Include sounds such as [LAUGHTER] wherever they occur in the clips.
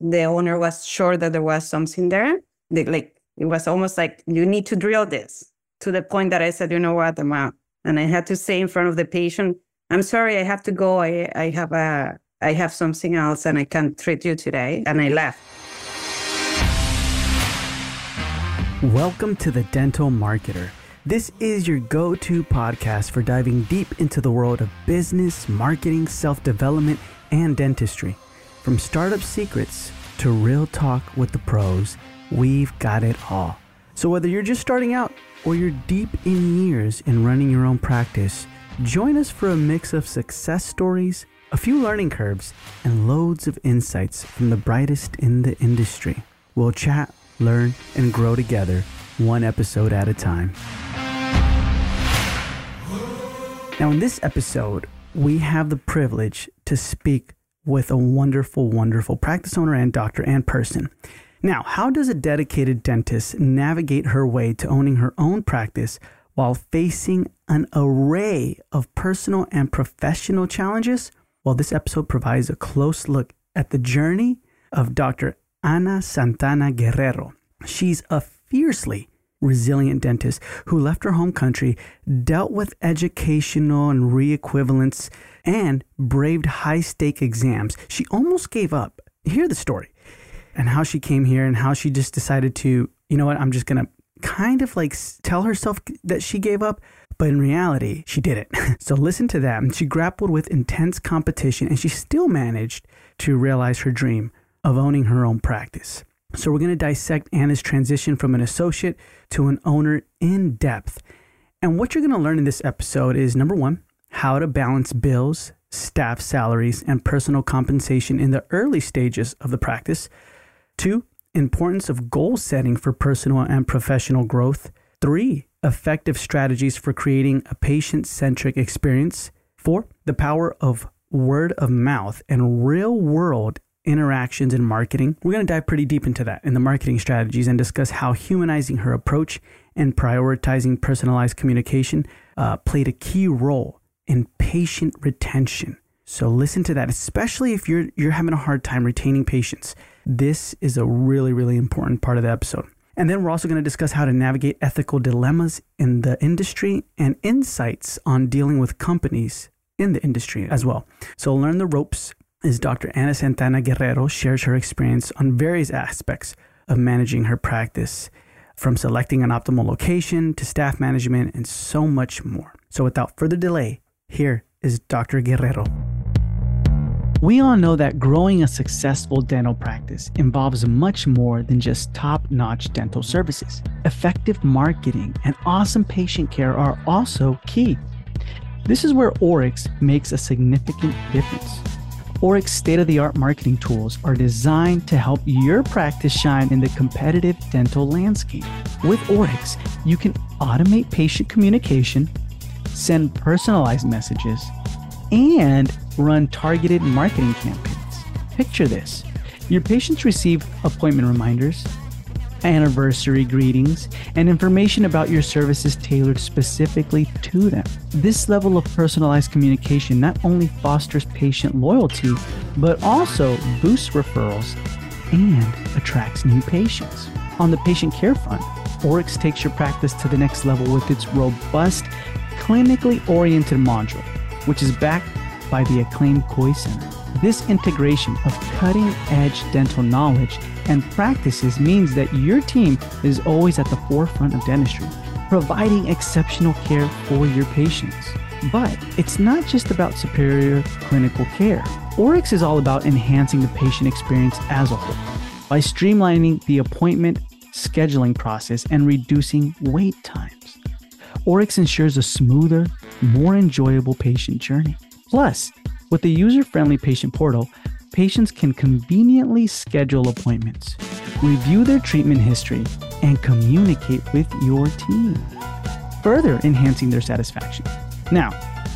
the owner was sure that there was something there. They, like it was almost like you need to drill this to the point that I said, you know what, I'm out. And I had to say in front of the patient, I'm sorry, I have to go. I, I have a I have something else and I can't treat you today. And I left. Welcome to the Dental Marketer. This is your go to podcast for diving deep into the world of business, marketing, self development, and dentistry. From startup secrets to real talk with the pros, we've got it all. So, whether you're just starting out or you're deep in years in running your own practice, join us for a mix of success stories, a few learning curves, and loads of insights from the brightest in the industry. We'll chat, learn, and grow together, one episode at a time. Now, in this episode, we have the privilege to speak with a wonderful, wonderful practice owner and doctor and person. Now, how does a dedicated dentist navigate her way to owning her own practice while facing an array of personal and professional challenges? Well, this episode provides a close look at the journey of Dr. Ana Santana Guerrero. She's a fiercely resilient dentist who left her home country, dealt with educational and reequivalence, and braved high stake exams. She almost gave up. Hear the story and how she came here and how she just decided to, you know what, I'm just going to kind of like tell herself that she gave up, but in reality, she didn't. [LAUGHS] so listen to that. And she grappled with intense competition and she still managed to realize her dream of owning her own practice. So, we're going to dissect Ana's transition from an associate to an owner in depth. And what you're going to learn in this episode is number one, how to balance bills, staff salaries, and personal compensation in the early stages of the practice. Two, importance of goal setting for personal and professional growth. Three, effective strategies for creating a patient centric experience. Four, the power of word of mouth and real world interactions in marketing. We're going to dive pretty deep into that in the marketing strategies and discuss how humanizing her approach and prioritizing personalized communication uh, played a key role in patient retention. So listen to that, especially if you're you're having a hard time retaining patients. This is a really really important part of the episode. And then we're also going to discuss how to navigate ethical dilemmas in the industry and insights on dealing with companies in the industry as well. So learn the ropes is Dr. Ana Santana Guerrero shares her experience on various aspects of managing her practice, from selecting an optimal location to staff management and so much more. So without further delay, here is Dr. Guerrero. We all know that growing a successful dental practice involves much more than just top notch dental services. Effective marketing and awesome patient care are also key. This is where Oryx makes a significant difference. Oryx state of the art marketing tools are designed to help your practice shine in the competitive dental landscape. With Oryx, you can automate patient communication, send personalized messages, and run targeted marketing campaigns. Picture this your patients receive appointment reminders, anniversary greetings, and information about your services tailored specifically to them. This level of personalized communication not only fosters patient loyalty, but also boosts referrals and attracts new patients. On the patient care front, Oryx takes your practice to the next level with its robust, clinically oriented module, which is backed by the acclaimed Kois Center. This integration of cutting edge dental knowledge and practices means that your team is always at the forefront of dentistry, providing exceptional care for your patients. But it's not just about superior clinical care. Oryx is all about enhancing the patient experience as a whole by streamlining the appointment scheduling process and reducing wait times. Oryx ensures a smoother, more enjoyable patient journey. Plus, with the user friendly patient portal, patients can conveniently schedule appointments, review their treatment history, and communicate with your team, further enhancing their satisfaction. Now,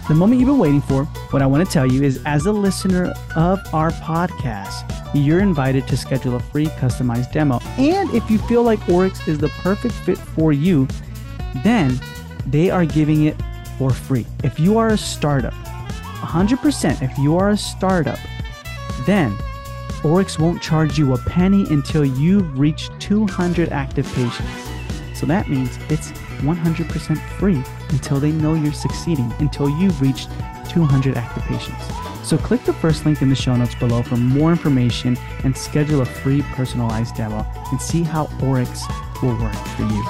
the moment you've been waiting for, what I want to tell you is as a listener of our podcast, you're invited to schedule a free customized demo. And if you feel like Oryx is the perfect fit for you, then they are giving it for free. If you are a startup, 100% if you are a startup, then Oryx won't charge you a penny until you've reached 200 active patients. So that means it's 100% free until they know you're succeeding, until you've reached 200 active patients. So click the first link in the show notes below for more information and schedule a free personalized demo and see how Oryx will work for you.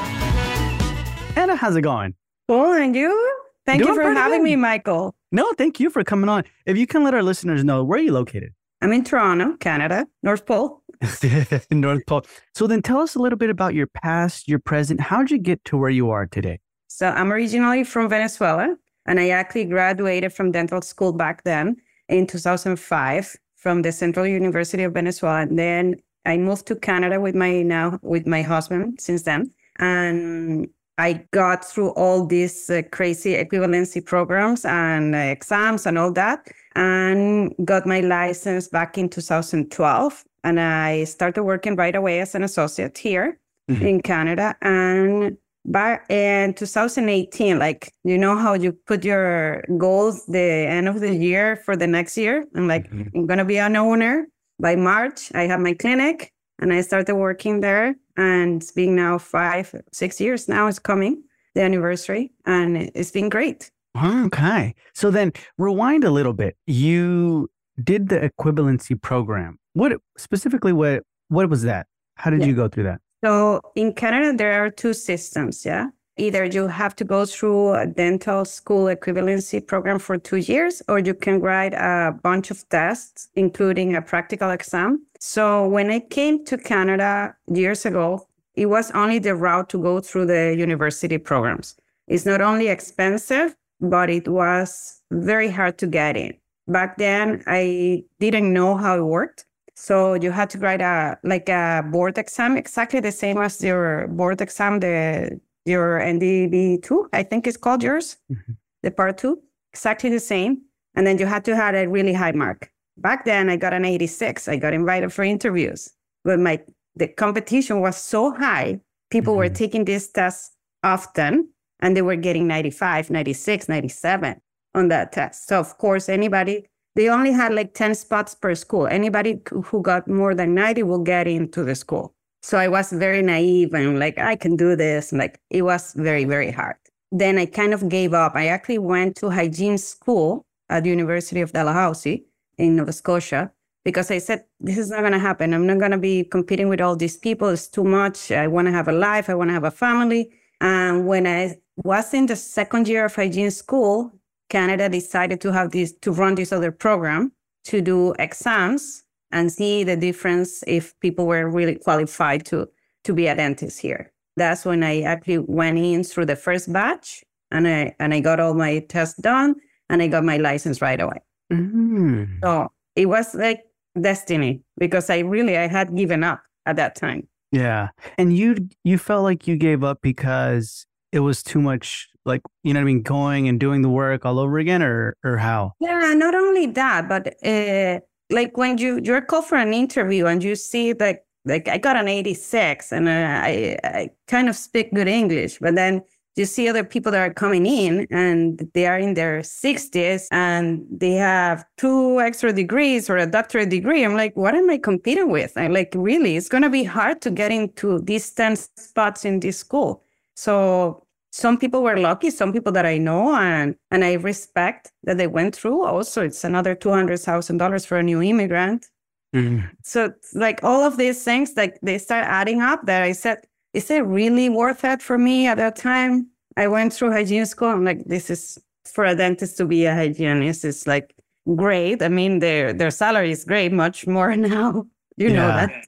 Ana, how's it going? Cool, and you? Thank Doing you for having good. me, Michael. No, thank you for coming on. If you can let our listeners know, where are you located? I'm in Toronto, Canada, North Pole. [LAUGHS] North Pole. So then tell us a little bit about your past, your present. How'd you get to where you are today? So I'm originally from Venezuela, and I actually graduated from dental school back then in 2005 from the Central University of Venezuela. And then I moved to Canada with my now with my husband since then, and I got through all these uh, crazy equivalency programs and uh, exams and all that, and got my license back in 2012. And I started working right away as an associate here Mhm. in Canada. And by in 2018, like, you know how you put your goals the end of the year for the next year? I'm like, Mhm. I'm going to be an owner. By March, I have my clinic and I started working there. And it's been now five, six years now, it's coming, the anniversary. And it's been great. Okay. So then rewind a little bit. You did the equivalency program. What specifically what what was that? How did Yeah. you go through that? So in Canada, there are two systems. Yeah. Either you have to go through a dental school equivalency program for two years, or you can write a bunch of tests, including a practical exam. So when I came to Canada years ago, it was only the route to go through the university programs. It's not only expensive, but it was very hard to get in. Back then, I didn't know how it worked. So you had to write a like a board exam, exactly the same as your board exam, the your NDB two, I think it's called yours, Mhm. the part two, exactly the same. And then you had to have a really high mark. Back then, I got an 86. I got invited for interviews, but my the competition was so high. People were Mhm. taking these tests often, and they were getting 95, 96, 97 on that test. So of course, anybody they only had like 10 spots per school. Anybody who- who got more than 90 will get into the school. So I was very naive and like, I can do this. Like, it was very, very hard. Then I kind of gave up. I actually went to hygiene school at the University of Dalhousie in Nova Scotia because I said, this is not going to happen. I'm not going to be competing with all these people. It's too much. I want to have a life. I want to have a family. And when I was in the second year of hygiene school, Canada decided to have this to run this other program to do exams and see the difference if people were really qualified to to be a dentist here. That's when I actually went in through the first batch and I and I got all my tests done and I got my license right away. Mm. So it was like destiny because I really I had given up at that time. Yeah. And you you felt like you gave up because it was too much like you know what I mean going and doing the work all over again or or how? Yeah, not only that, but uh, like when you you're called for an interview and you see like like I got an 86 and uh, I I kind of speak good English, but then you see other people that are coming in and they are in their 60s and they have two extra degrees or a doctorate degree. I'm like, what am I competing with? I'm like, really, it's going to be hard to get into these 10 spots in this school. So some people were lucky, some people that I know and and I respect that they went through. Also, it's another two hundred thousand dollars for a new immigrant. Mm. So like all of these things, like they start adding up. That I said, is it really worth it for me at that time? I went through hygiene school. I'm like, this is for a dentist to be a hygienist. It's like great. I mean, their their salary is great, much more [LAUGHS] now. You know Yeah. that.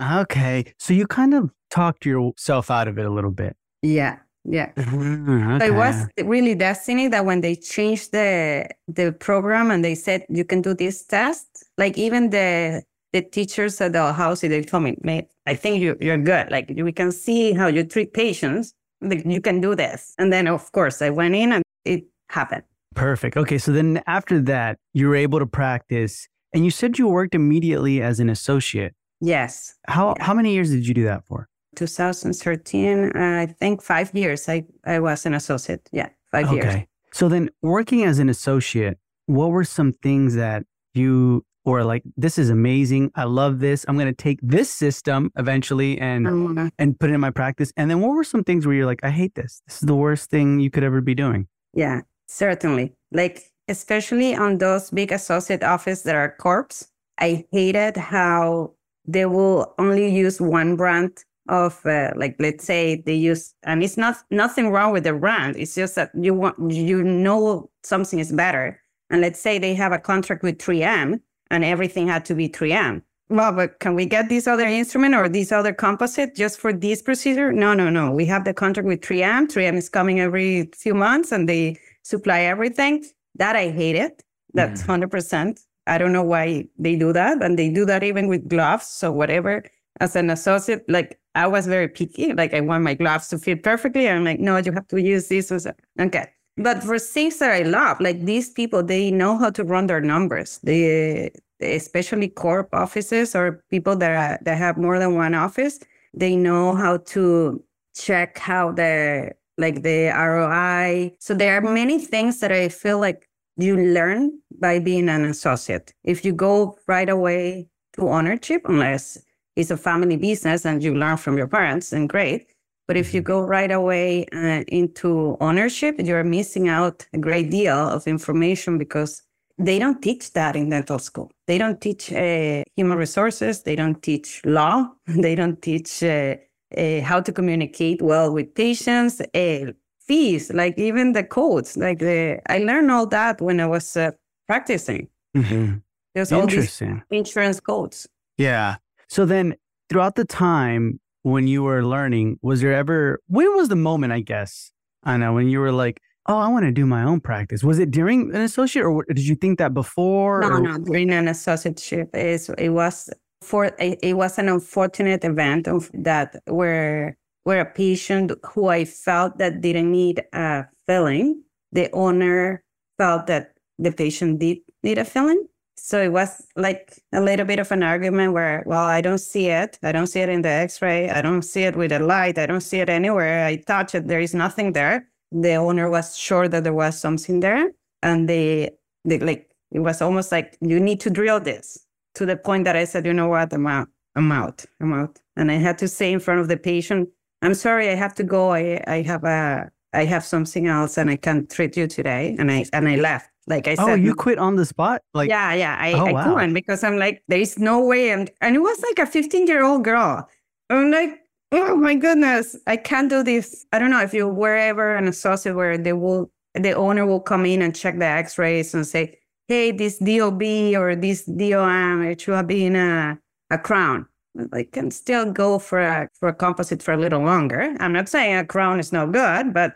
Yeah. Okay. So you kind of talked yourself out of it a little bit. Yeah. Yeah. Mhm, So It was really destiny that when they changed the the program and they said you can do this test, like even the the teachers at the house, they told me, mate, I think you you're good. Like we can see how you treat patients. Like you can do this. And then of course I went in and it happened. Perfect. Okay. So then after that, you were able to practice and you said you worked immediately as an associate. Yes. How Yeah. how many years did you do that for? 2013, I think five years. I, I was an associate. Yeah, five years. Okay. So then working as an associate, what were some things that you or like this is amazing i love this i'm going to take this system eventually and Mhm. and put it in my practice and then what were some things where you're like i hate this this is the worst thing you could ever be doing Yeah, certainly. Like, especially on those big associate office that are corps, I hated how they will only use one brand of, uh, like, let's say they use, and it's not nothing wrong with the brand. It's just that you want, you know, something is better. And let's say they have a contract with 3M and everything had to be 3M. Well, but can we get this other instrument or this other composite just for this procedure? No, no, no. We have the contract with 3M. 3M is coming every few months and they supply everything. That I hate it. That's 100%. I don't know why they do that. And they do that even with gloves. So, whatever, as an associate, like I was very picky. Like, I want my gloves to fit perfectly. I'm like, no, you have to use this. or Okay. But for things that I love, like these people, they know how to run their numbers. They, especially corp offices or people that are, that have more than one office, they know how to check how the like the ROI. So there are many things that I feel like you learn by being an associate. If you go right away to ownership, unless it's a family business and you learn from your parents, and great. But if you go right away uh, into ownership, you're missing out a great deal of information because they don't teach that in dental school. They don't teach uh, human resources. They don't teach law. [LAUGHS] They don't teach uh, uh, how to communicate well with patients. Uh, fees, like even the codes, like the I learned all that when I was uh, practicing. mm-hmm. There's all these insurance codes. yeah so then throughout the time when you were learning was there ever when was the moment i guess i know when you were like oh i want to do my own practice was it during an associate or did you think that before No, or- no, during an associateship, is it was for it was an unfortunate event of that where where a patient who I felt that didn't need a filling, the owner felt that the patient did need a filling. So it was like a little bit of an argument where, well, I don't see it. I don't see it in the X-ray. I don't see it with a light. I don't see it anywhere. I touch it. There is nothing there. The owner was sure that there was something there, and they, they like it was almost like you need to drill this to the point that I said, you know what, I'm out. I'm out. I'm out. And I had to say in front of the patient, I'm sorry, I have to go. I, I have a I have something else and I can't treat you today. And I and I left. Like I said, oh said, you quit on the spot like yeah, yeah. I, Oh, I wow. couldn't because I'm like, there is no way. And and it was like a 15 year old girl. I'm like, oh my goodness, I can't do this. I don't know if you were ever an associate where they will the owner will come in and check the X-rays and say, hey, this DOB or this DOM, it should have been a a crown. I can still go for a for a composite for a little longer. I'm not saying a crown is no good, but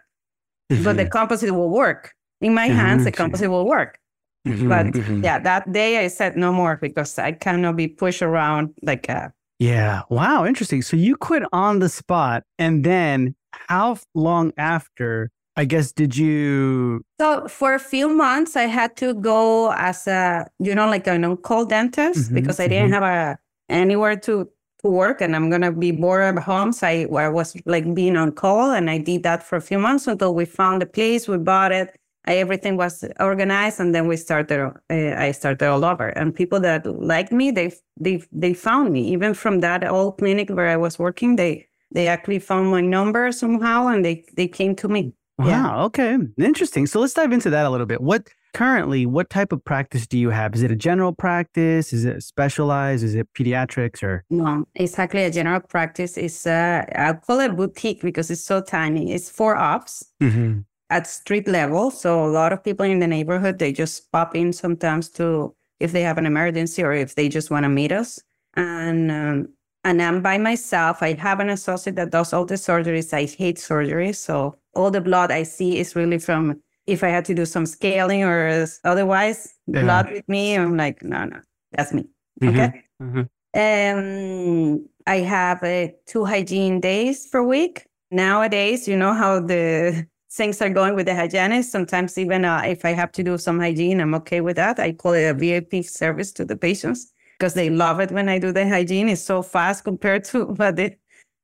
but the composite will work. In my hands, the composite will work. Mhm, But yeah, that day I said no more because I cannot be pushed around like a Yeah. Wow. Interesting. So you quit on the spot. And then how long after, I guess, did you? So for a few months, I had to go as a, you know, like an on-call dentist Mhm, because I didn't mhm. have a anywhere to to work, and I'm gonna be bored at home. So I, I was like being on call, and I did that for a few months until we found a place, we bought it, I, everything was organized, and then we started. Uh, I started all over, and people that liked me, they they they found me even from that old clinic where I was working. They they actually found my number somehow, and they they came to me. Wow. Yeah. Okay. Interesting. So let's dive into that a little bit. What currently, what type of practice do you have? Is it a general practice? Is it specialized? Is it pediatrics or? No, actually a general practice. It's uh, I'll call it boutique because it's so tiny. It's four ops Mm-hmm. at street level. So a lot of people in the neighborhood they just pop in sometimes to if they have an emergency or if they just want to meet us. And um, and I'm by myself. I have an associate that does all the surgeries. I hate surgery, so all the blood I see is really from if I had to do some scaling or otherwise Yeah. blood with me. I'm like, no, no, that's me. Mhm. Okay. Mhm. Um, I have uh, two hygiene days per week. Nowadays, you know how the [LAUGHS] things are going with the hygienist. Sometimes even uh, if I have to do some hygiene, I'm okay with that. I call it a VIP service to the patients because they love it when I do the hygiene. It's so fast compared to [LAUGHS] what the,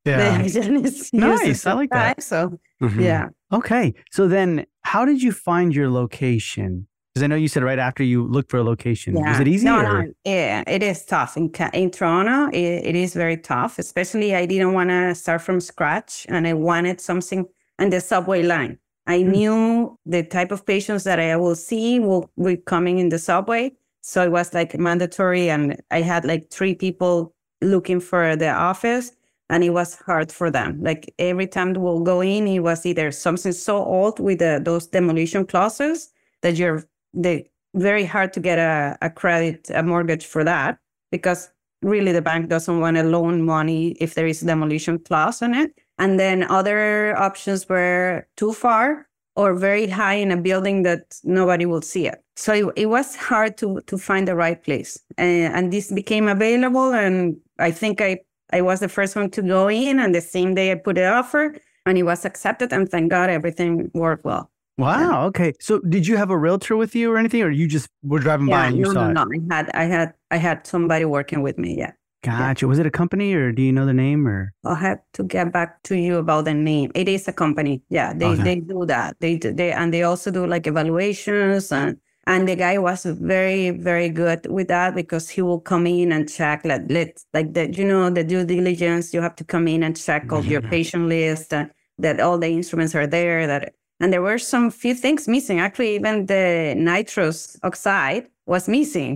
the Yeah. [LAUGHS] hygienist Nice. I like that. sometimes. So Mhm. yeah. Okay. So then how did you find your location Because I know you said right after you looked for a location. Yeah. Was it easy? No, no, yeah, it is tough in in Toronto. It, it is very tough, especially I didn't want to start from scratch, and I wanted something on the subway line. I Hmm. knew the type of patients that I will see will be coming in the subway, so it was like mandatory, and I had like three people looking for the office, and it was hard for them. Like every time we'll go in, it was either something so old with the, those demolition clauses that you're they very hard to get a, a credit, a mortgage for that because really the bank doesn't want to loan money if there is a demolition clause on it. And then other options were too far or very high in a building that nobody will see it. So it, it was hard to to find the right place. And, and this became available and I think I I was the first one to go in and the same day I put the offer and it was accepted and thank God everything worked well. Wow. Okay. So did you have a realtor with you or anything, or you just were driving by and you no, saw no, it? no. I had, I had, I had somebody working with me. Yeah, Gotcha. Was it a company or do you know the name or? I'll have to get back to you about the name. It is a company. Yeah, they Okay. they do that. They they and they also do like evaluations and and the guy was very very good with that because he will come in and check like let like the you know the due diligence. You have to come in and check all your Mhm. patient list and that all the instruments are there. That and there were some few things missing. Actually, even the nitrous oxide was missing.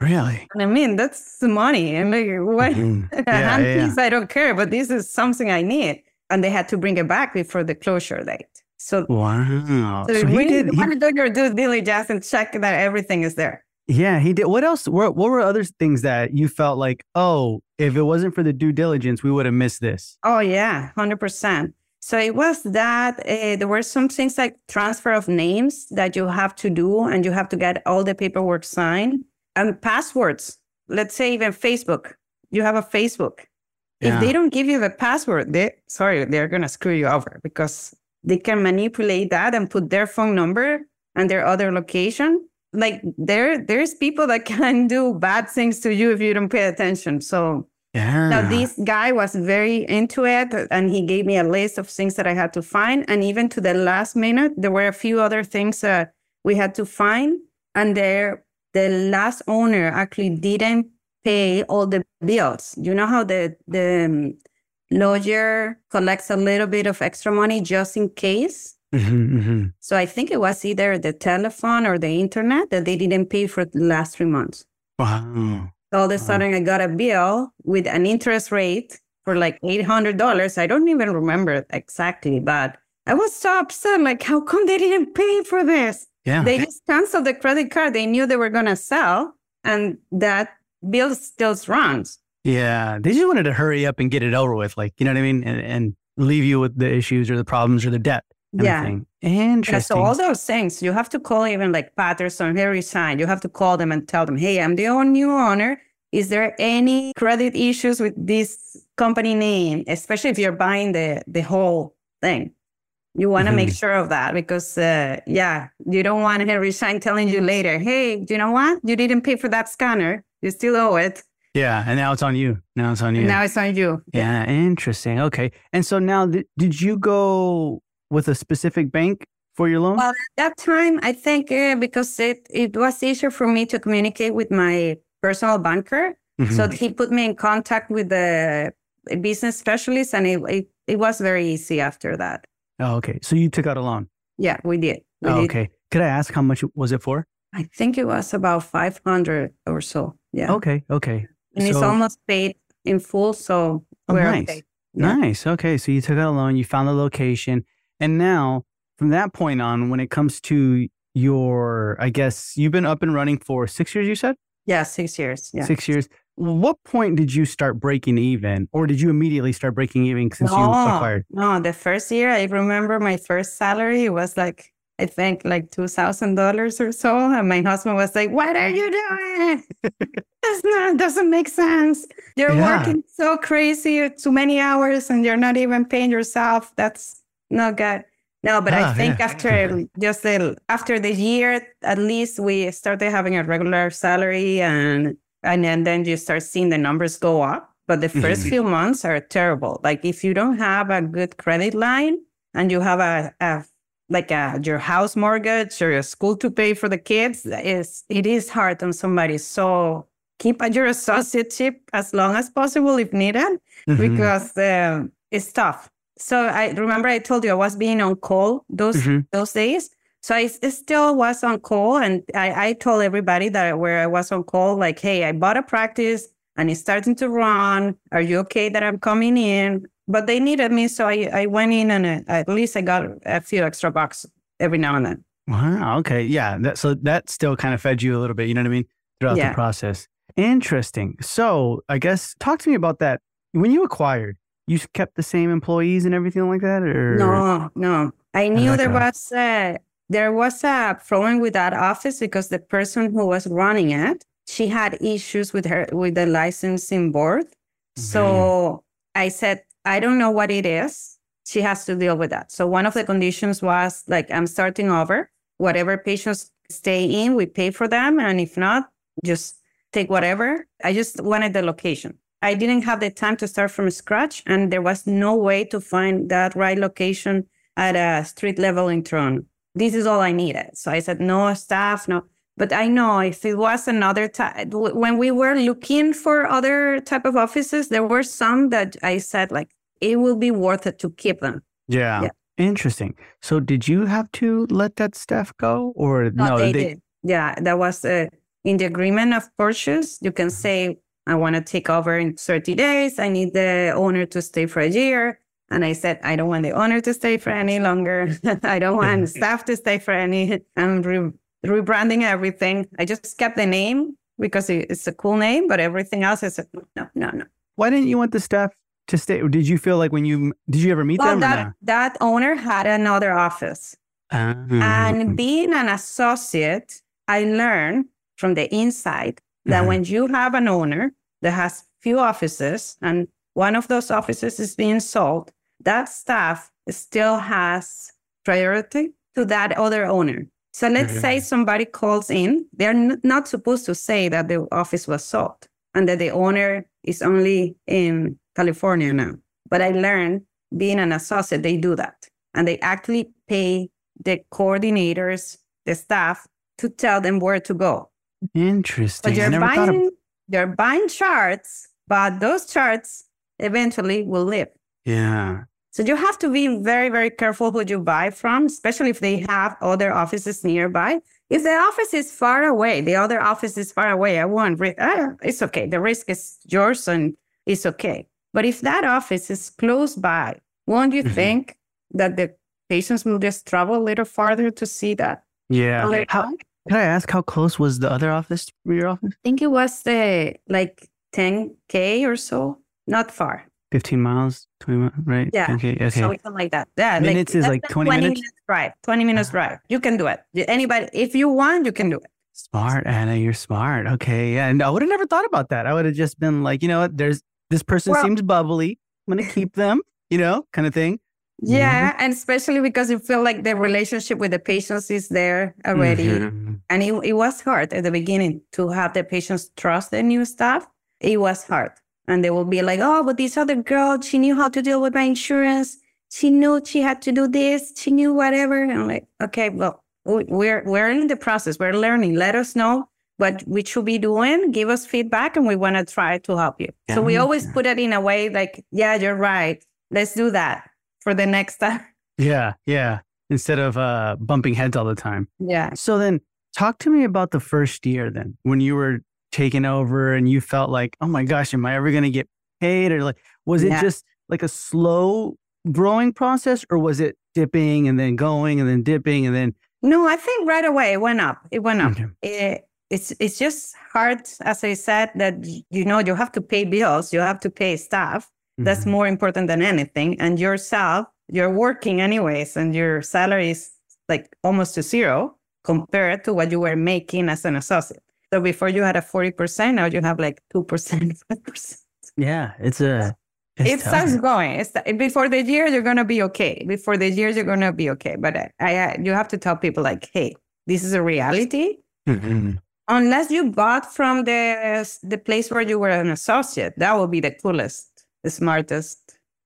Really? And I mean, that's the money. And like, what? Mhm. [LAUGHS] a Yeah, yeah. piece, I don't care, but this is something I need. And they had to bring it back before the closure date. So, Wow. so, So we he did. he- do your due diligence and check that everything is there. yeah, he did. What else? What, what were other things that you felt like, oh, if it wasn't for the due diligence, we would have missed this? Oh, yeah, 100%. So it was that uh, there were some things like transfer of names that you have to do, and you have to get all the paperwork signed and passwords. Let's say even Facebook, you have a Facebook. If they don't give you the password, they sorry, they're gonna screw you over because they can manipulate that and put their phone number and their other location. Like there, there's people that [LAUGHS] can do bad things to you if you don't pay attention. So Yeah. now this guy was very into it and he gave me a list of things that I had to find. And even to the last minute, there were a few other things that we had to find. And there, the last owner actually didn't pay all the bills. You know how the the um, lawyer collects a little bit of extra money just in case. Mhm, mhm. So I think it was either the telephone or the internet that they didn't pay for the last three months. Wow. All of a Wow. sudden, I got a bill with an interest rate for like eight hundred dollars. I don't even remember exactly, but I was so upset. Like, how come they didn't pay for this? Yeah. They just canceled the credit card. They knew they were gonna sell, and that bill still runs. Yeah, they just wanted to hurry up and get it over with, like you know what I mean, and, and leave you with the issues or the problems or the debt. Yeah. thing. Yeah, Interesting. so all those things, you have to call even like Patterson, Henry Schein. You have to call them and tell them, hey, I'm the new owner. Is there any credit issues with this company name? Especially if you're buying the the whole thing. You want to make Mm-hmm. sure of that because, uh, yeah, you don't want Henry Schein telling you later, hey, do you know what? You didn't pay for that scanner. You still owe it. Yeah, and now it's on you. Now it's on you. And now it's on you. yeah, interesting. Okay, and so now th- did you go with a specific bank for your loan? Well, at that time, I think uh, because it, it was easier for me to communicate with my personal banker. So Mhm. he put me in contact with the business specialist, and it, it, it was very easy after that. oh, okay, so you took out a loan. Yeah, we did. We Oh, did. okay, could I ask how much was it for? I think it was about 500 or so. Yeah. Okay, okay, and it's almost paid in full. So Oh, we're nice. okay. Yeah. Nice. Okay. So you took out a loan, you found the location. And now from that point on, when it comes to your, I guess you've been up and running for six years, you said? Yeah, six years. Yeah. Six years. What point did you start breaking even? Or did you immediately start breaking even since you acquired? No, the first year I remember my first salary was like I think like two thousand dollars or so, and my husband was like, "What are you doing? It's not doesn't make sense. You're Yeah. working so crazy, too many hours, and you're not even paying yourself. That's not good." No, but Ah, I think yeah. after just the, after the year, at least we started having a regular salary, and and then, then you start seeing the numbers go up. But the 1st Mhm. few months are terrible. Like if you don't have a good credit line and you have a, a like a, your house mortgage or your school to pay for the kids, is it is hard on somebody. So keep at your associateship as long as possible if needed, Mhm. because uh, it's tough. So I remember I told you I was being on call those Mhm. those days. So I still was on call, and I, I told everybody that where I was on call, like, hey, I bought a practice and it's starting to run. Are you okay that I'm coming in? But they needed me, so I, I went in and uh, at least I got a few extra bucks every now and then. Wow. Okay. Yeah. That, so that still kind of fed you a little bit. You know what I mean? Throughout Yeah. the process. Interesting. So I guess talk to me about that. When you acquired, you kept the same employees and everything like that, or No, no. I knew there was a, there was a problem with that office because the person who was running it, she had issues with her with the licensing board. So I said, I don't know what it is. She has to deal with that. So one of the conditions was like, I'm starting over. Whatever patients stay in, we pay for them, and if not, just take whatever. I just wanted the location. I didn't have the time to start from scratch, and there was no way to find that right location at a street level in Toronto. This is all I needed. So I said, no staff, no. But I know if it was another time, when we were looking for other type of offices, there were some that I said like it will be worth it to keep them. yeah. Yeah. Interesting. So did you have to let that staff go, or no? they, did. Yeah, that was uh, in the agreement of purchase. You can say, I want to take over in 30 days. I need the owner to stay for a year. And I said, I don't want the owner to stay for any longer. [LAUGHS] I don't want staff to stay for any. [LAUGHS] I'm re- rebranding everything. I just kept the name because it's a cool name, but everything else I said, no, no, no. Why didn't you want the staff to stay? Or did you feel like when you did you ever meet Well, them? that, that owner had another office. And being an associate, I learned from the inside that Mhm. when you have an owner that has few offices and one of those offices is being sold, that staff still has priority to that other owner. So let's say somebody calls in, they're n- not supposed to say that the office was sold and that the owner is only in California now. But I learned being an associate, they do that. And they actually pay the coordinators, the staff, to tell them where to go. Interesting. But never thought of- buying, you're buying charts, but those charts eventually will live. yeah. So you have to be very, very careful who you buy from, especially if they have other offices nearby. If the office is far away, the other office is far away, I won't. Ri- ah, it's okay. The risk is yours and it's okay. But if that office is close by, won't you Mhm. think that the patients will just travel a little farther to see that? Yeah. How. Can I ask how close was the other office to your office? I think it was the like 10K or so, not far. 15 miles, 20 miles, right? Yeah. Okay. Okay. Something like that. Yeah. Minutes is like than 20 minutes? drive. 20 minutes drive. You can do it. Anybody, if you want, you can do it. Smart, Ana. You're smart. Okay. Yeah. And I would have never thought about that. I would have just been like, you know what? There's this person Well- seems bubbly. I'm going to keep them, you know, kind of thing. Yeah. And especially because you feel like the relationship with the patients is there already. Mhm. And it, it was hard at the beginning to have the patients trust the new staff. It was hard. And they will be like, oh, but this other girl, she knew how to deal with my insurance. She knew she had to do this. She knew whatever. And I'm like, okay, well, we're, we're in the process. We're learning. Let us know what we should be doing. Give us feedback and we want to try to help you. So we Yeah. always put it in a way like, yeah, you're right. Let's do that for the next [LAUGHS] time. Yeah. Yeah. Instead of uh, bumping heads all the time. Yeah. So then talk to me about the first year then when you were taking over and you felt like, oh my gosh, am I ever going to get paid? Or like, was it Yeah. just like a slow growing process or was it dipping and then going and then dipping and then? No, I think right away it went up. It went up. Okay. it, it's it's just hard, as I said, that you know you have to pay bills, you have to pay staff. That's Mhm. more important than anything. And yourself, you're working anyways, and your salary is like almost to zero compared to what you were making as an associate. So before you had a forty percent, now you have like two percent, [LAUGHS] five percent. Yeah. It's a, it's It tough. starts going. It's before the year you're gonna be okay. Before the year you're gonna be okay. But I, I you have to tell people like, hey, this is a reality Mhm. Unless you bought from the the place where you were an associate that would be the coolest the smartest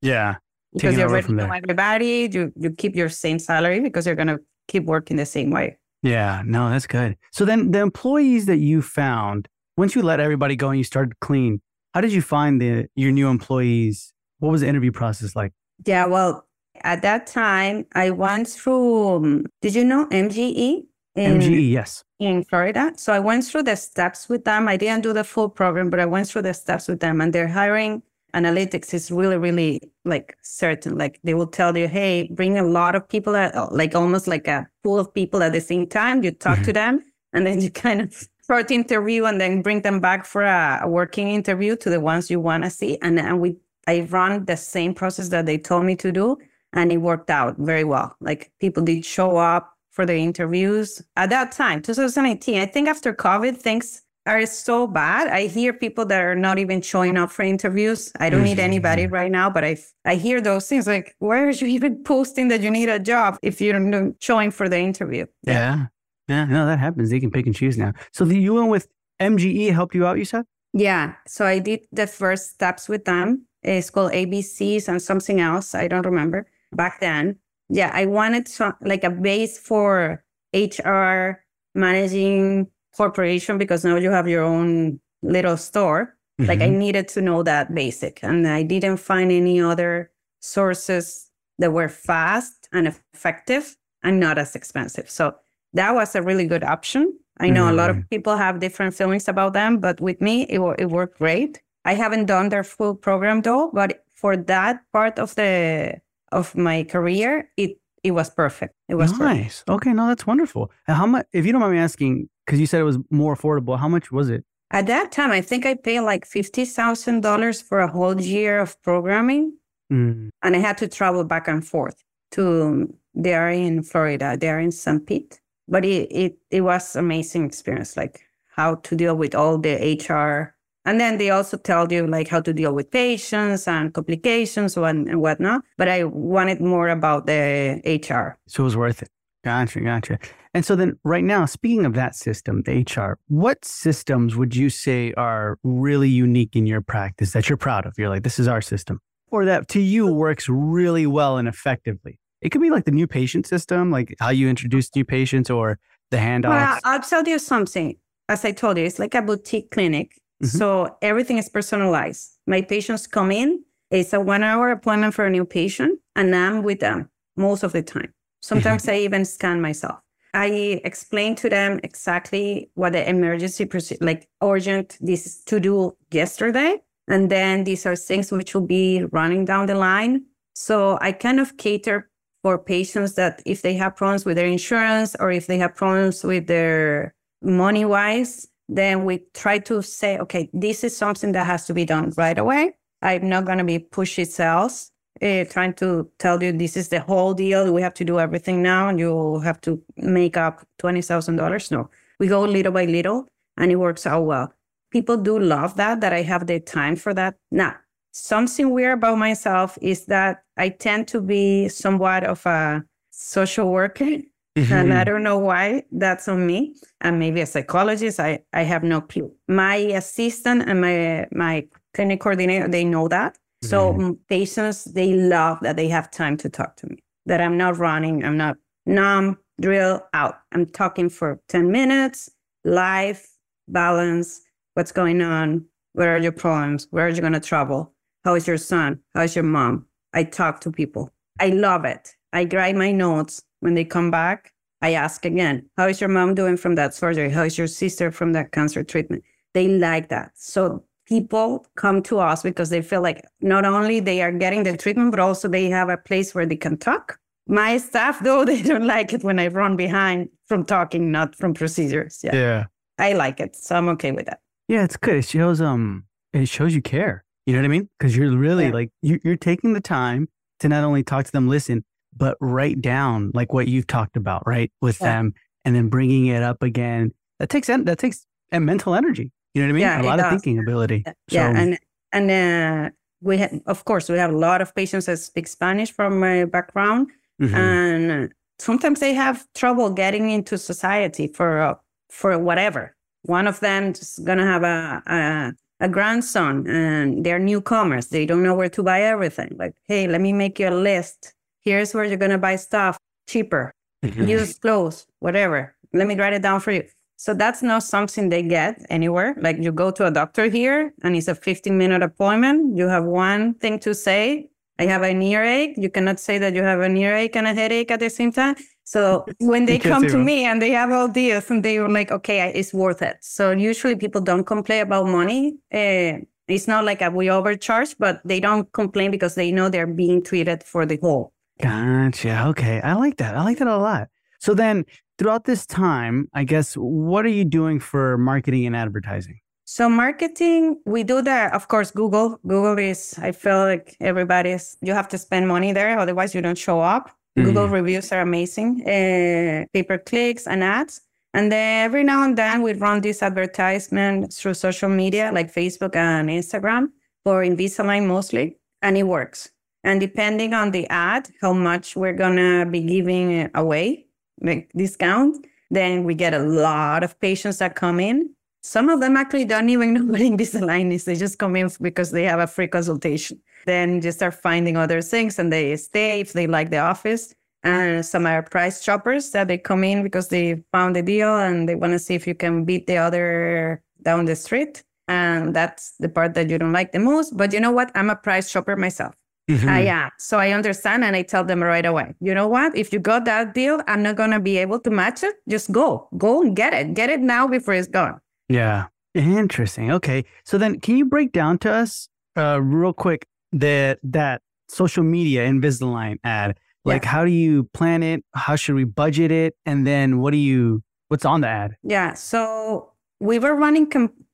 Yeah. because you already know everybody. You you keep your same salary because you're gonna keep working the same way. Yeah, no, that's good. So then the employees that you found, once you let everybody go and you started clean, how did you find the your new employees? What was the interview process like? Yeah, well, at that time I went through. um, Did you know MGE? In, MGE, yes. in Florida. So I went through the steps with them. I didn't do the full program, but I went through the steps with them. And their hiring analytics is really, really like certain. Like they will tell you, hey, bring a lot of people, at, uh, like almost like a pool of people at the same time. You talk to mm-hmm. them, and then [LAUGHS] you kind of short interview, and then bring them back for a, a working interview to the ones you want to see. And and we, I run the same process that they told me to do, and it worked out very well. Like people did show up for the interviews. At that time 2018 i think after covid things are so bad. I hear people that are not even showing up for interviews. I don't need mm-hmm. anybody right now but i i hear those things like where are you even [LAUGHS] posting that you need a job if you're not showing for the interview? Yeah. Yeah, no, that happens. They can pick and choose now. So the, you went with MGE helped you out, you said? yeah. So i did the first steps with them. It's called abcs and something else. I don't remember. Back then yeah i wanted like a base for hr managing corporation because now you have your own little store like i Mhm. needed to know that basic and i didn't find any other sources that were fast and effective and not as expensive so that was a really good option i know a lot of Mhm. people have different feelings about them but with me it, it worked great i haven't done their full program though but for that part of the of my career it it was perfect it was perfect. nice. Okay, no, that's wonderful. And how much, if you don't mind me asking, because you said it was more affordable, how much was it? At that time, I think I paid like fifty thousand dollars for a whole year of programming, Mm, and I had to travel back and forth to. They are in Florida. They are in St. Pete, but it it it was amazing experience. Like how to deal with all the HR, and then they also tell you like how to deal with patients and complications and, and whatnot. But I wanted more about the HR. so it was worth it. Gotcha, gotcha. And so then, right now, speaking of that system, the HR, what systems would you say are really unique in your practice that you're proud of? You're like, this is our system, or that to you works really well and effectively. It could be like the new patient system, like how you introduce new patients, or the handoffs. Well, I'll tell you something. As I told you, it's like a boutique clinic. Mhm. So everything is personalized. My patients come in, it's a one hour appointment for a new patient, and I'm with them most of the time. Sometimes I even scan myself. I explain to them exactly what the emergency procedure, like urgent, this is to do yesterday. And then these are things which will be running down the line. So I kind of cater for patients that if they have problems with their insurance or if they have problems with their money wise, then we try to say, okay, this is something that has to be done right away. I'm not going to be pushy sales, uh, trying to tell you this is the whole deal. We have to do everything now and you have to make up $20,000. No, we go little by little and it works out well. People do love that, that I have the time for that. Now, something weird about myself is that I tend to be somewhat of a social worker. And I Mhm. don't know why that's on me. And maybe a psychologist, I, I have no clue. My assistant and my my clinic coordinator, they know that. So Mhm. mm, patients, they love that they have time to talk to me. That I'm not running, I'm not numb, drill out. I'm talking for 10 minutes, life, balance, what's going on, what are your problems, where are you gonna travel? How is your son? How is your mom? I talk to people. I love it. I write my notes. When they come back, I ask again, how is your mom doing from that surgery? How is your sister from that cancer treatment? They like that. So people come to us because they feel like not only they are getting the treatment, but also they have a place where they can talk. My staff, though, [LAUGHS] they don't like it when I run behind from talking, not from procedures. Yeah. yeah. I like it. So I'm okay with that. Yeah, it's good. It shows um it shows you care. You know what I mean? Because you're really Yeah. like you, you're taking the time to not only talk to them, listen, but write down like what you've talked about, right, with Yeah. them, and then bringing it up again. That takes that takes a mental energy. You know what I mean? Yeah, a lot of thinking ability. yeah So- and and uh, we have of course we have a lot of patients that speak spanish from my background Mhm. and sometimes they have trouble getting into society for uh, for whatever one of them is gonna have a, a a grandson and they're newcomers. They don't know where to buy everything. Like, hey, let me make you a list. Here's where you're going to buy stuff cheaper, Mm-hmm. used clothes, whatever. Let me write it down for you. So that's not something they get anywhere. Like you go to a doctor here and it's a 15 minute appointment. You have one thing to say. I have an earache. You cannot say that you have an earache and a headache at the same time. So [LAUGHS] when they come to me and they have all this and they were like, okay, it's worth it. So usually people don't complain about money. Uh, it's not like we overcharge, but they don't complain because they know they're being treated for the whole. Gotcha. Okay. I like that. I like that a lot. So then throughout this time, I guess, what are you doing for marketing and advertising? So marketing, we do that. Of course, Google. Google is. I feel like everybody's. You have to spend money there, otherwise you don't show up. Google reviews are amazing. Uh, pay per clicks and ads. And then every now and then we run this advertisement through social media like Facebook and Instagram for Invisalign mostly, and it works. And depending on the ad, how much we're gonna be giving away, like discount, then we get a lot of patients that come in. Some of them actually don't even know [LAUGHS] what Invisalign is. They just come in because they have a free consultation. Then just start finding other things and they stay if they like the office. And some are price shoppers that they come in because they found a deal and they want to see if you can beat the other down the street. And that's the part that you don't like the most. But you know what? I'm a price shopper myself. Mm-hmm. I am. So I understand and I tell them right away, you know what? If you got that deal, I'm not going to be able to match it. Just go, go and get it. Get it now before it's gone. Yeah. Interesting. Okay. So then can you break down to us uh real quick that that social media Invisalign ad? Like Yeah. how do you plan it? How should we budget it? And then what do you what's on the ad? Yeah. So we were running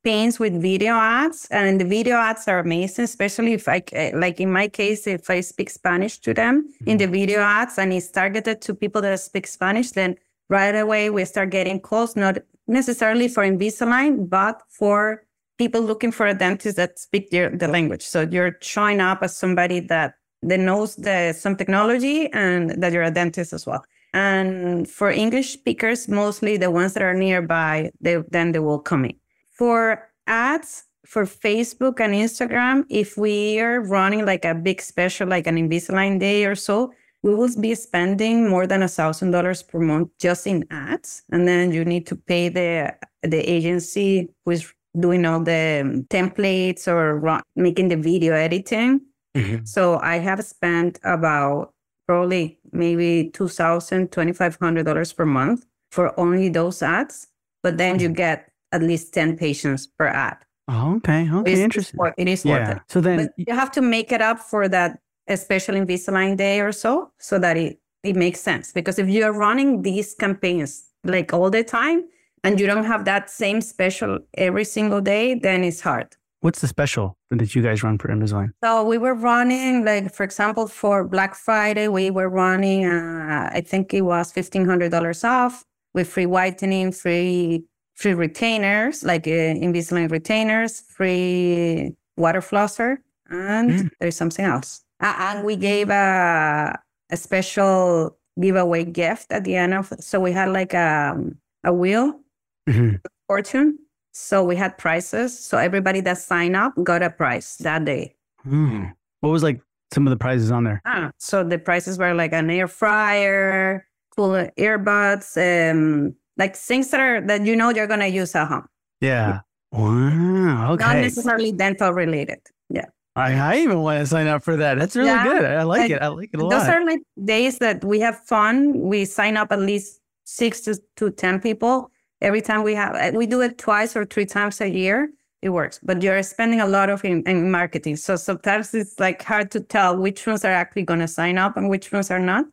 with video ads, and the video ads are amazing, especially if I, c- like in my case, if I speak Spanish to them in the mm-hmm. video ads and it's targeted to people that speak Spanish, then right away we start getting calls, not necessarily for Invisalign, but for people looking for a dentist that speak their, the language. So you're showing up as somebody that, that knows the, some technology and that you're a dentist as well. And for English speakers, mostly the ones that are nearby, they, then they will come in. For ads, for Facebook and Instagram, if we are running like a big special, like an Invisalign day or so, we will be spending more than a thousand dollars per month just in ads. And then you need to pay the the agency who is doing all the um, templates or run, making the video editing. So I have spent about probably maybe $2,000, $2,500 per month for only those ads. But then you get at least 10 patients per ad. Oh, okay. Okay. It's- Interesting. It's worth, it is worth it. So then But you have to make it up for that special Invisalign day or so, so that it, it makes sense. Because if you're running these campaigns like all the time and you don't have that same special every single day, then it's hard. what's the special that you guys run for Invisalign? So we were running, like for example, for Black Friday, we were running. Uh, I think it was fifteen hundred dollars off with free whitening, free free retainers, like uh, Invisalign retainers, free water flosser, and Mm. there's something else. Uh, and we gave a a special giveaway gift at the end of. So we had like a a wheel Mhm. fortune. So we had prizes. So everybody that signed up got a prize that day. Hmm. What was like some of the prizes on there? Ah, so the prices were like an air fryer, cool earbuds, um, like things that are that you know you're gonna use at home, Yeah. Wow. Okay. not necessarily dental related. Yeah, I, I even want to sign up for that. That's really Yeah. good. I like Like, it. I like it a those lot. Those are like days that we have fun. We sign up at least six to, to ten people every time we have. uh, We do it twice or three times a year. It works, but you're spending a lot of in, in marketing. So sometimes it's like hard to tell which ones are actually going to sign up and which ones are not.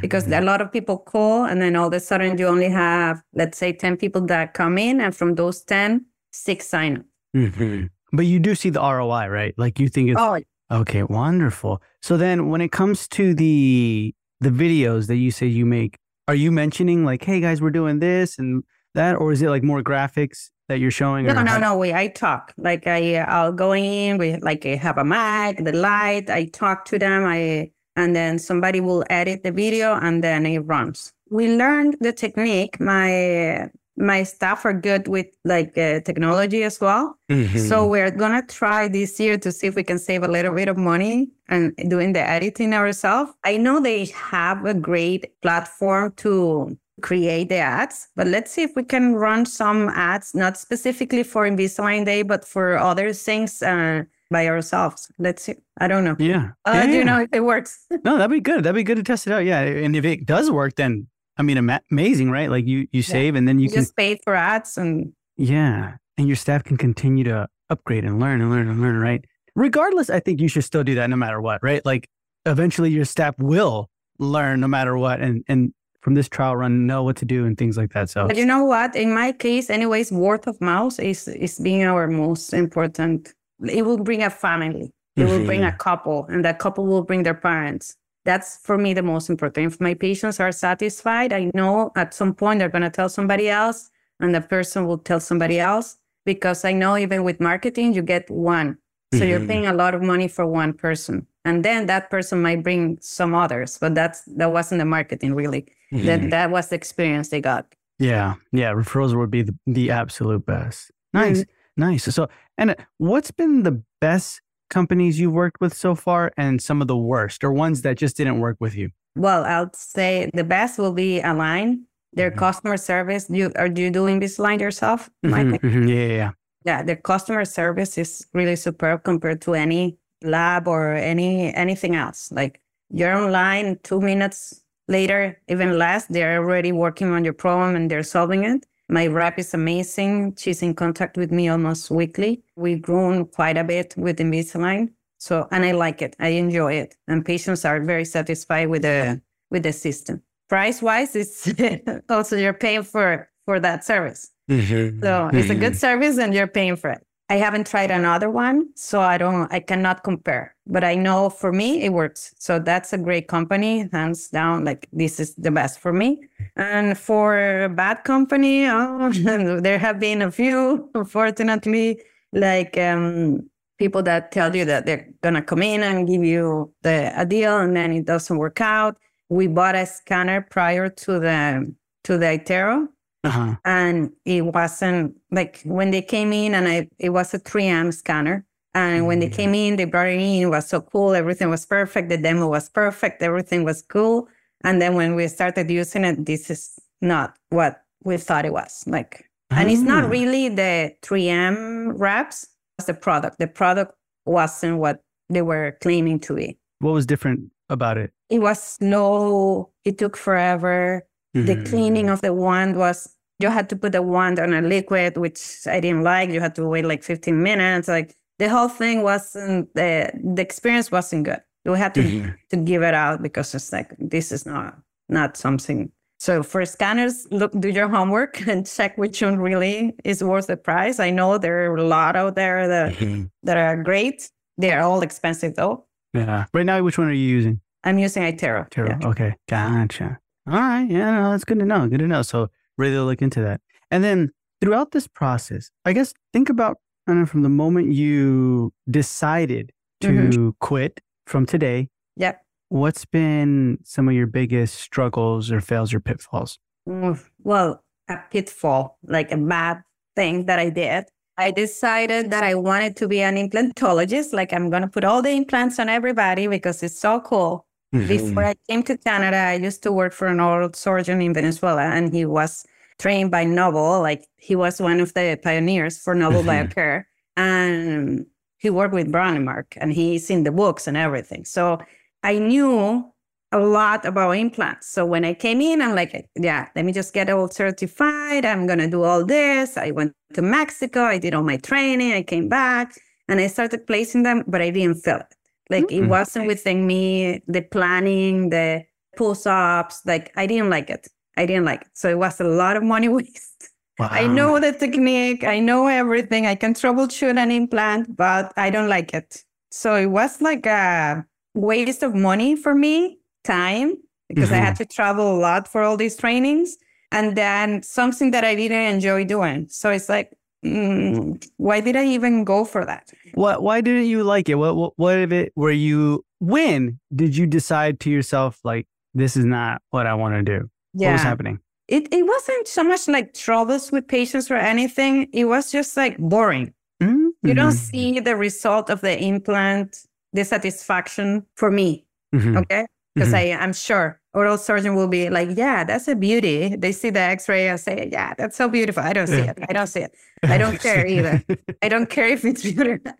Because Mhm. a lot of people call and then all of a sudden you only have let's say 10 people that come in and from those 10 six sign up Mhm. But you do see the ROI, right? Like you think it's oh okay, wonderful. So then when it comes to the the videos that you say you make, are you mentioning like, hey guys, we're doing this and that, or is it like more graphics that you're showing? no no how- no we i talk like i i'll go in we like I have a mic the light i talk to them i and then somebody will edit the video and then it runs we learned the technique my my staff are good with like uh, technology as well. Mm-hmm. So we're gonna try this year to see if we can save a little bit of money and doing the editing ourselves. I know they have a great platform to create the ads, but let's see if we can run some ads, not specifically for Invisalign Day, but for other things uh, by ourselves. Let's see. I don't know. yeah. Uh, yeah, do you know if it works? [LAUGHS] No, that'd be good. That'd be good to test it out. Yeah, and if it does work, then I mean, amazing, right? Like you, you save, and then you You can, just pay for ads and yeah, and your staff can continue to upgrade and learn and learn and learn, right? Regardless, I think you should still do that no matter what, right? Like eventually, your staff will learn no matter what, and and from this trial run, know what to do and things like that. So But you know what? In my case, anyways, word of mouth is is being our most important. It will bring a family. It will bring a couple, and that couple will bring their parents. That's for me the most important. If my patients are satisfied, I know at some point they're gonna tell somebody else, and the person will tell somebody else. Because I know even with marketing, you get one. So you're Mhm. paying a lot of money for one person. And then that person might bring some others. But that's that wasn't the marketing really. Mm-hmm. That that was the experience they got. Yeah, yeah, referrals would be the, the absolute best. Nice, nice. So, and what's been the best companies you've worked with so far, and some of the worst, or ones that just didn't work with you? Well, I'll say the best will be Align. Their Mhm. customer service. You are you doing this line yourself? Mike? Mhm, mhm, Yeah, yeah, yeah. Yeah, their customer service is really superb compared to any lab or any anything else. Like you're online, two minutes later, even less, they're already working on your problem and they're solving it. My rep is amazing. She's in contact with me almost weekly. We've grown quite a bit with Invisalign. So and I like it. I enjoy it. And patients are very satisfied with the with the system. Price wise, it's [LAUGHS] also you're paying for for that service. Mm-hmm. So it's a good mm-hmm. service and you're paying for it. I haven't tried another one, so I don't I cannot compare. But I know for me it works. So that's a great company, hands down. Like this is the best for me. And for a bad company, [LAUGHS] oh, there have been a few, unfortunately, like um people that tell you that they're gonna come in and give you the a deal and then it doesn't work out. We bought a scanner prior to the to the iTero Uh-huh. and it wasn't like when they came in and I it was a 3M scanner. And when they came in, they brought it in, it was so cool, everything was perfect, the demo was perfect, everything was cool. And then when we started using it, this is not what we thought it was. Like and it's not Ah. really the 3M wraps, it's the product. The product wasn't what they were claiming to be. What was different about it? It was slow, it took forever the Mhm. cleaning of the wand was you had to put the wand on a liquid which i didn't like you had to wait like 15 minutes like the whole thing wasn't the the experience wasn't good we had to Mhm. to give it out because it's like this is not not something so for scanners look do your homework [LAUGHS] and check which one really is worth the price i know there are a lot out there that Mhm. that are great they're all expensive though Yeah. Right now, which one are you using? i'm using iTero Taro. Yeah. Okay. Gotcha. All right. Yeah, no, that's good to know. Good to know. So really look into that. And then throughout this process, I guess think about I know, from the moment you decided to Mm-hmm. quit from today, yep what's been some of your biggest struggles or fails or pitfalls? Well, a pitfall, like a bad thing that I did. I decided that I wanted to be an implantologist. Like I'm gonna put all the implants on everybody because it's so cool. Before I came to Canada, I used to work for an oral surgeon in Venezuela, and he was trained by Nobel. Like he was one of the pioneers for Nobel Mhm. Biocare, and he worked with Brånemark, and he's in the books and everything. So I knew a lot about implants. So when I came in, I'm like, yeah, let me just get all certified. I'm gonna do all this. I went to Mexico. I did all my training. I came back and I started placing them, but I didn't feel it. Like it Mm. wasn't within me, the planning, the pull ups. Like I didn't like it. I didn't like it. So it was a lot of money [LAUGHS] waste. Wow. I know the technique. I know everything. I can troubleshoot an implant, but I don't like it. So it was like a waste of money for me, time, because I had to travel a lot for all these trainings. And then something that I didn't enjoy doing. So it's like, mm, why did I even go for that? What? Why didn't you like it? What? What? What of it? Were you? When did you decide to yourself like this is not what I want to do? What was happening? it, it wasn't so much like troubles with patients or anything. It was just like boring. Mm-hmm. You don't see the result of the implant, the satisfaction for me. Mhm. Okay. Because Mhm. I, I'm sure oral surgeon will be like, yeah, that's a beauty. They see the x-ray and say, yeah, that's so beautiful. I don't see Yeah. it. I don't see it. I don't care either. [LAUGHS] I don't care if it's [LAUGHS] beautiful.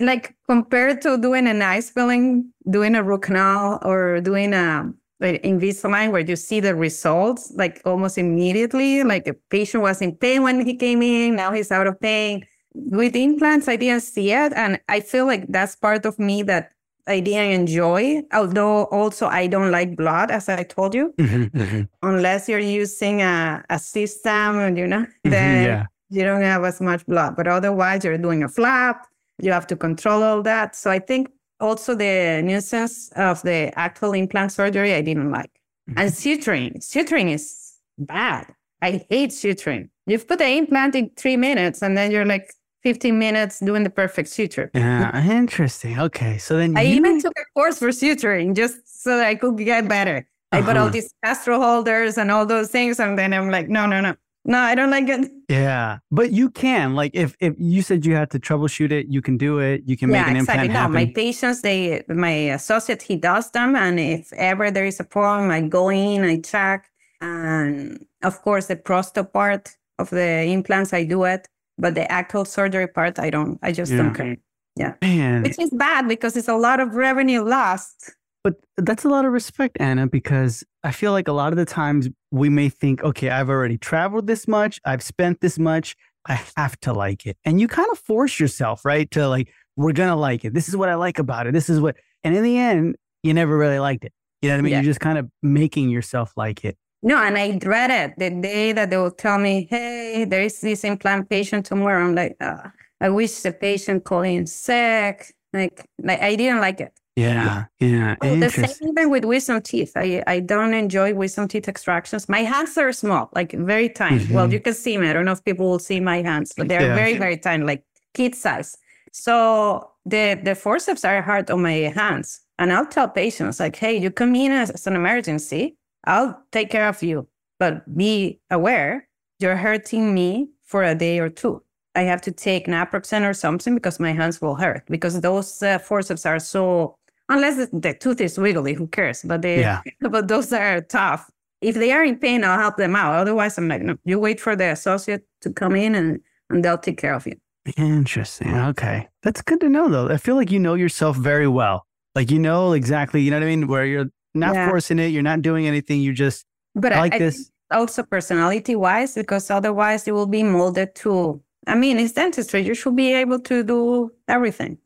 Like compared to doing an ice filling, doing a root canal or doing a like Invisalign where you see the results like almost immediately. Like the patient was in pain when he came in, now he's out of pain. With implants, I didn't see it. And I feel like that's part of me that I didn't enjoy. Although also I don't like blood, as I told you, Mhm, mhm. unless you're using a, a system, you know, Mhm, then yeah. you don't have as much blood. But otherwise, you're doing a flap, you have to control all that. So I think also the nuisance of the actual implant surgery, I didn't like. And suturing, suturing is bad. I hate suturing. You've put the implant in three minutes and then you're like 15 minutes doing the perfect suture. Yeah, interesting. Okay, so then I you, even took a course for suturing just so that I could get better. I bought all Uh-huh. these Castro holders and all those things. And then I'm like, no, no, no. No, I don't like it. [LAUGHS] yeah, but you can like if if you said you had to troubleshoot it, you can do it. You can make an exactly. implant No, happen. my patients, they, my associate, he does them, and if ever there is a problem, I go in, I check, and of course the prostho part of the implants, I do it, but the actual surgery part, I don't. I just don't care, Man, which is bad because it's a lot of revenue lost. But that's a lot of respect, Ana, because I feel like a lot of the times we may think, okay, I've already traveled this much, I've spent this much, I have to like it. And you kind of force yourself, right? To like, we're going to like it. This is what I like about it. This is what, and in the end, you never really liked it. You know what I mean? Yeah. You're just kind of making yourself like it. No, and I dread it the day that they will tell me, "Hey, there is this implant patient tomorrow." I'm like, uh, I wish the patient called in sick. Like, like I didn't like it. Yeah. Yeah. Oh, the same even with wisdom teeth. I, I don't enjoy wisdom teeth extractions. My hands are small, like very tiny. Well, Mhm. you can see me. I don't know if people will see my hands, but they're Yeah. very, very tiny, like kid size. So the the forceps are hard on my hands. And I'll tell patients like, hey, you come in as, as an emergency, I'll take care of you. But be aware you're hurting me for a day or two. I have to take naproxen or something because my hands will hurt because those uh, forceps are so unless the, the tooth is wiggly, who cares? But they, Yeah. [LAUGHS] but those are tough. If they are in pain, I'll help them out. Otherwise, I'm like, no, you wait for the associate to come in and, and they'll take care of you. Interesting. Okay. That's good to know, though. I feel like you know yourself very well. Like, you know exactly, you know what I mean? Where you're not Yeah. forcing it, you're not doing anything. You just, But I like I this. also personality wise, because otherwise it will be molded to. I mean, it's dentistry. You should be able to do everything.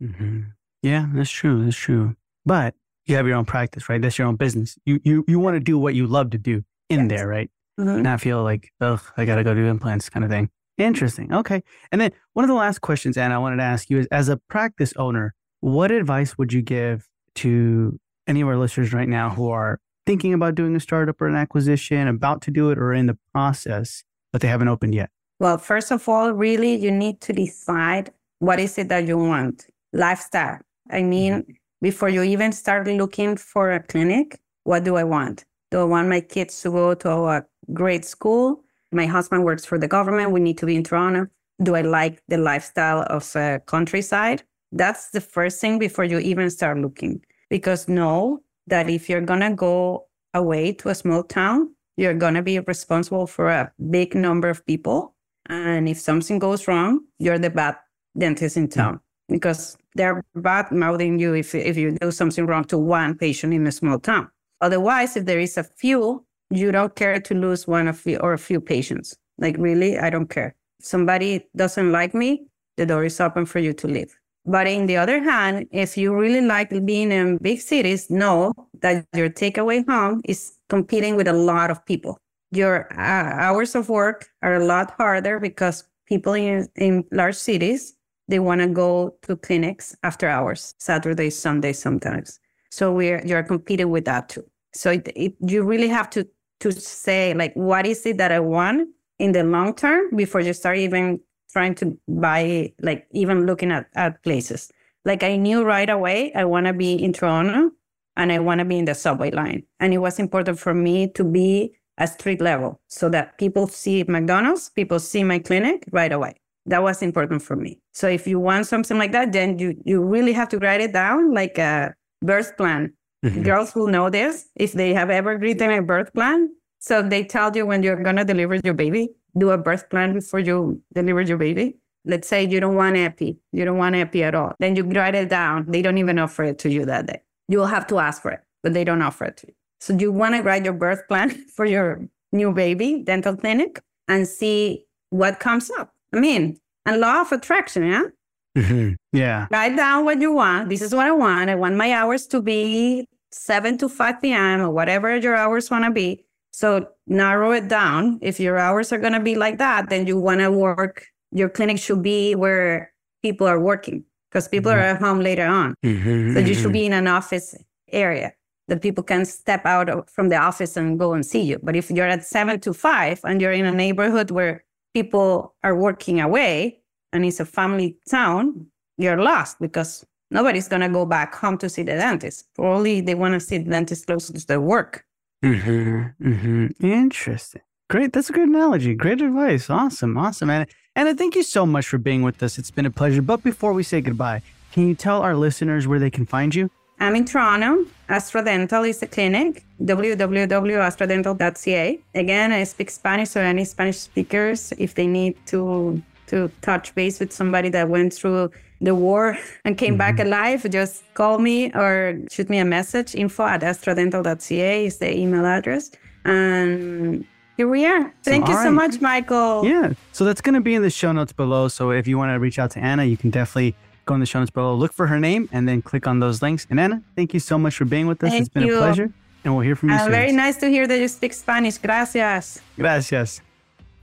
hmm Yeah, that's true. That's true. But you have your own practice, right? That's your own business. You you you want to do what you love to do in Yes. there, right? Mhm. Not feel like, oh, I gotta go do implants, kind of thing. Interesting. Okay. And then one of the last questions, Ana, I wanted to ask you is, as a practice owner, what advice would you give to any of our listeners right now who are thinking about doing a startup or an acquisition, about to do it, or in the process, but they haven't opened yet? Well, first of all, really, you need to decide what is it that you want. Lifestyle. I mean, before you even start looking for a clinic, what do I want? Do I want my kids to go to a great school? My husband works for the government. We need to be in Toronto. Do I like the lifestyle of uh, countryside? That's the first thing before you even start looking. Because know that if you're going to go away to a small town, you're going to be responsible for a big number of people. And if something goes wrong, you're the bad dentist in town because they're bad mouthing you if, if you do something wrong to one patient in a small town. Otherwise, if there is a few, you don't care to lose one of you or a few patients. Like, really, I don't care. If somebody doesn't like me, the door is open for you to leave. But in the other hand, if you really like being in big cities, know that your takeaway home is competing with a lot of people. Your uh, hours of work are a lot harder because people in, in large cities, they want to go to clinics after hours, Saturday, Sunday sometimes. So we're you're competing with that too. So it, it, you really have to to say like, what is it that I want in the long term before you start even trying to buy, like even looking at, at places. Like I knew right away I want to be in Toronto and I want to be in the subway line. And it was important for me to be a street level so that people see McDonald's, people see my clinic right away. That was important for me. So if you want something like that, then you you really have to write it down like a birth plan. Mm-hmm. Girls will know this if they have ever written a birth plan. So they tell you when you're gonna deliver your baby, do a birth plan before you deliver your baby. Let's say you don't want epi, you don't want epi at all. Then you write it down. They don't even offer it to you that day. You will have to ask for it, but they don't offer it to you. So you want to write your birth plan [LAUGHS] for your new baby dental clinic and see what comes up. I mean, and law of attraction, yeah? Mm-hmm. [LAUGHS] Yeah. Write down what you want. This is what I want. I want my hours to be 7 to 5 p.m. or whatever your hours want to be. So narrow it down. If your hours are going to be like that, then you want to work, your clinic should be where people are working because people mm-hmm. are at home later on. Mm-hmm. So you should be in an office area that people can step out from the office and go and see you. But if you're at seven to five and you're in a neighborhood where people are working away and it's a family town, you're lost because nobody's going to go back home to see the dentist. Probably they want to see the dentist close to their work. Mm-hmm, mm-hmm. Interesting. Great. That's a good analogy. Great advice. Awesome. Awesome. And, and thank you so much for being with us. It's been a pleasure. But before we say goodbye, can you tell our listeners where they can find you? I'm in Toronto. Astra Dental is a clinic, www.astradental.ca. Again, I speak Spanish, so any Spanish speakers, if they need to to touch base with somebody that went through the war and came mm-hmm. back alive, just call me or shoot me a message. Info at astradental.ca is the email address. And here we are. Thank so, you right. so much, Michael. Yeah. So that's going to be in the show notes below. So if you want to reach out to Ana, you can definitely go in the show notes below, look for her name, and then click on those links. And Ana, thank you so much for being with us. Thank it's been you. a pleasure. And we'll hear from you uh, soon. Very nice to hear that you speak Spanish. Gracias. Gracias.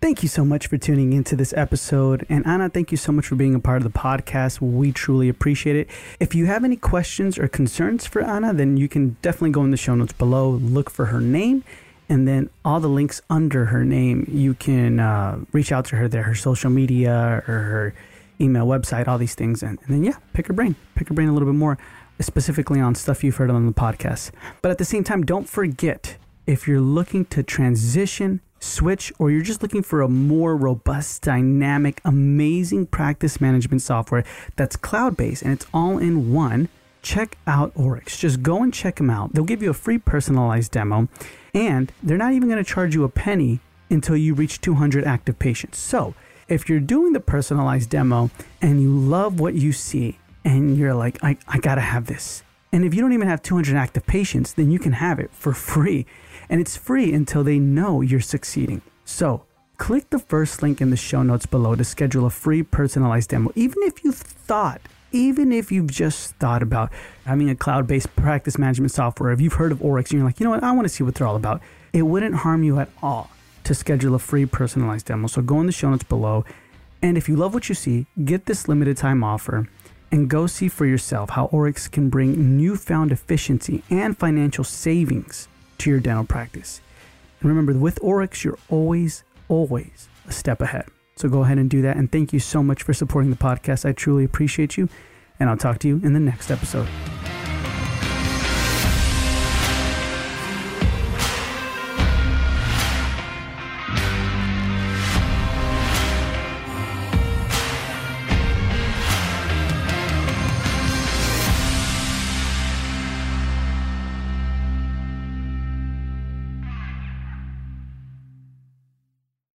Thank you so much for tuning into this episode. And Ana, thank you so much for being a part of the podcast. We truly appreciate it. If you have any questions or concerns for Ana, then you can definitely go in the show notes below, look for her name, and then all the links under her name. You can uh, reach out to her there, her social media or her email, website, all these things. And, and then, yeah, pick her brain, pick her brain a little bit more, specifically on stuff you've heard on the podcast. But at the same time, don't forget if you're looking to transition, switch, or you're just looking for a more robust, dynamic, amazing practice management software that's cloud based and it's all in one, check out Oryx. Just go and check them out. They'll give you a free personalized demo, and they're not even going to charge you a penny until you reach 200 active patients. So, if you're doing the personalized demo and you love what you see and you're like, I, I gotta have this. And if you don't even have 200 active patients, then you can have it for free. And it's free until they know you're succeeding. So click the first link in the show notes below to schedule a free personalized demo. Even if you've thought, even if you've just thought about having a cloud based practice management software, if you've heard of Oryx and you're like, you know what, I want to see what they're all about, it wouldn't harm you at all to schedule a free personalized demo. So go in the show notes below. And if you love what you see, get this limited time offer and go see for yourself how Oryx can bring newfound efficiency and financial savings dental practice. And remember, with Oryx, you're always, always a step ahead. So go ahead and do that. And thank you so much for supporting the podcast. I truly appreciate you. And I'll talk to you in the next episode.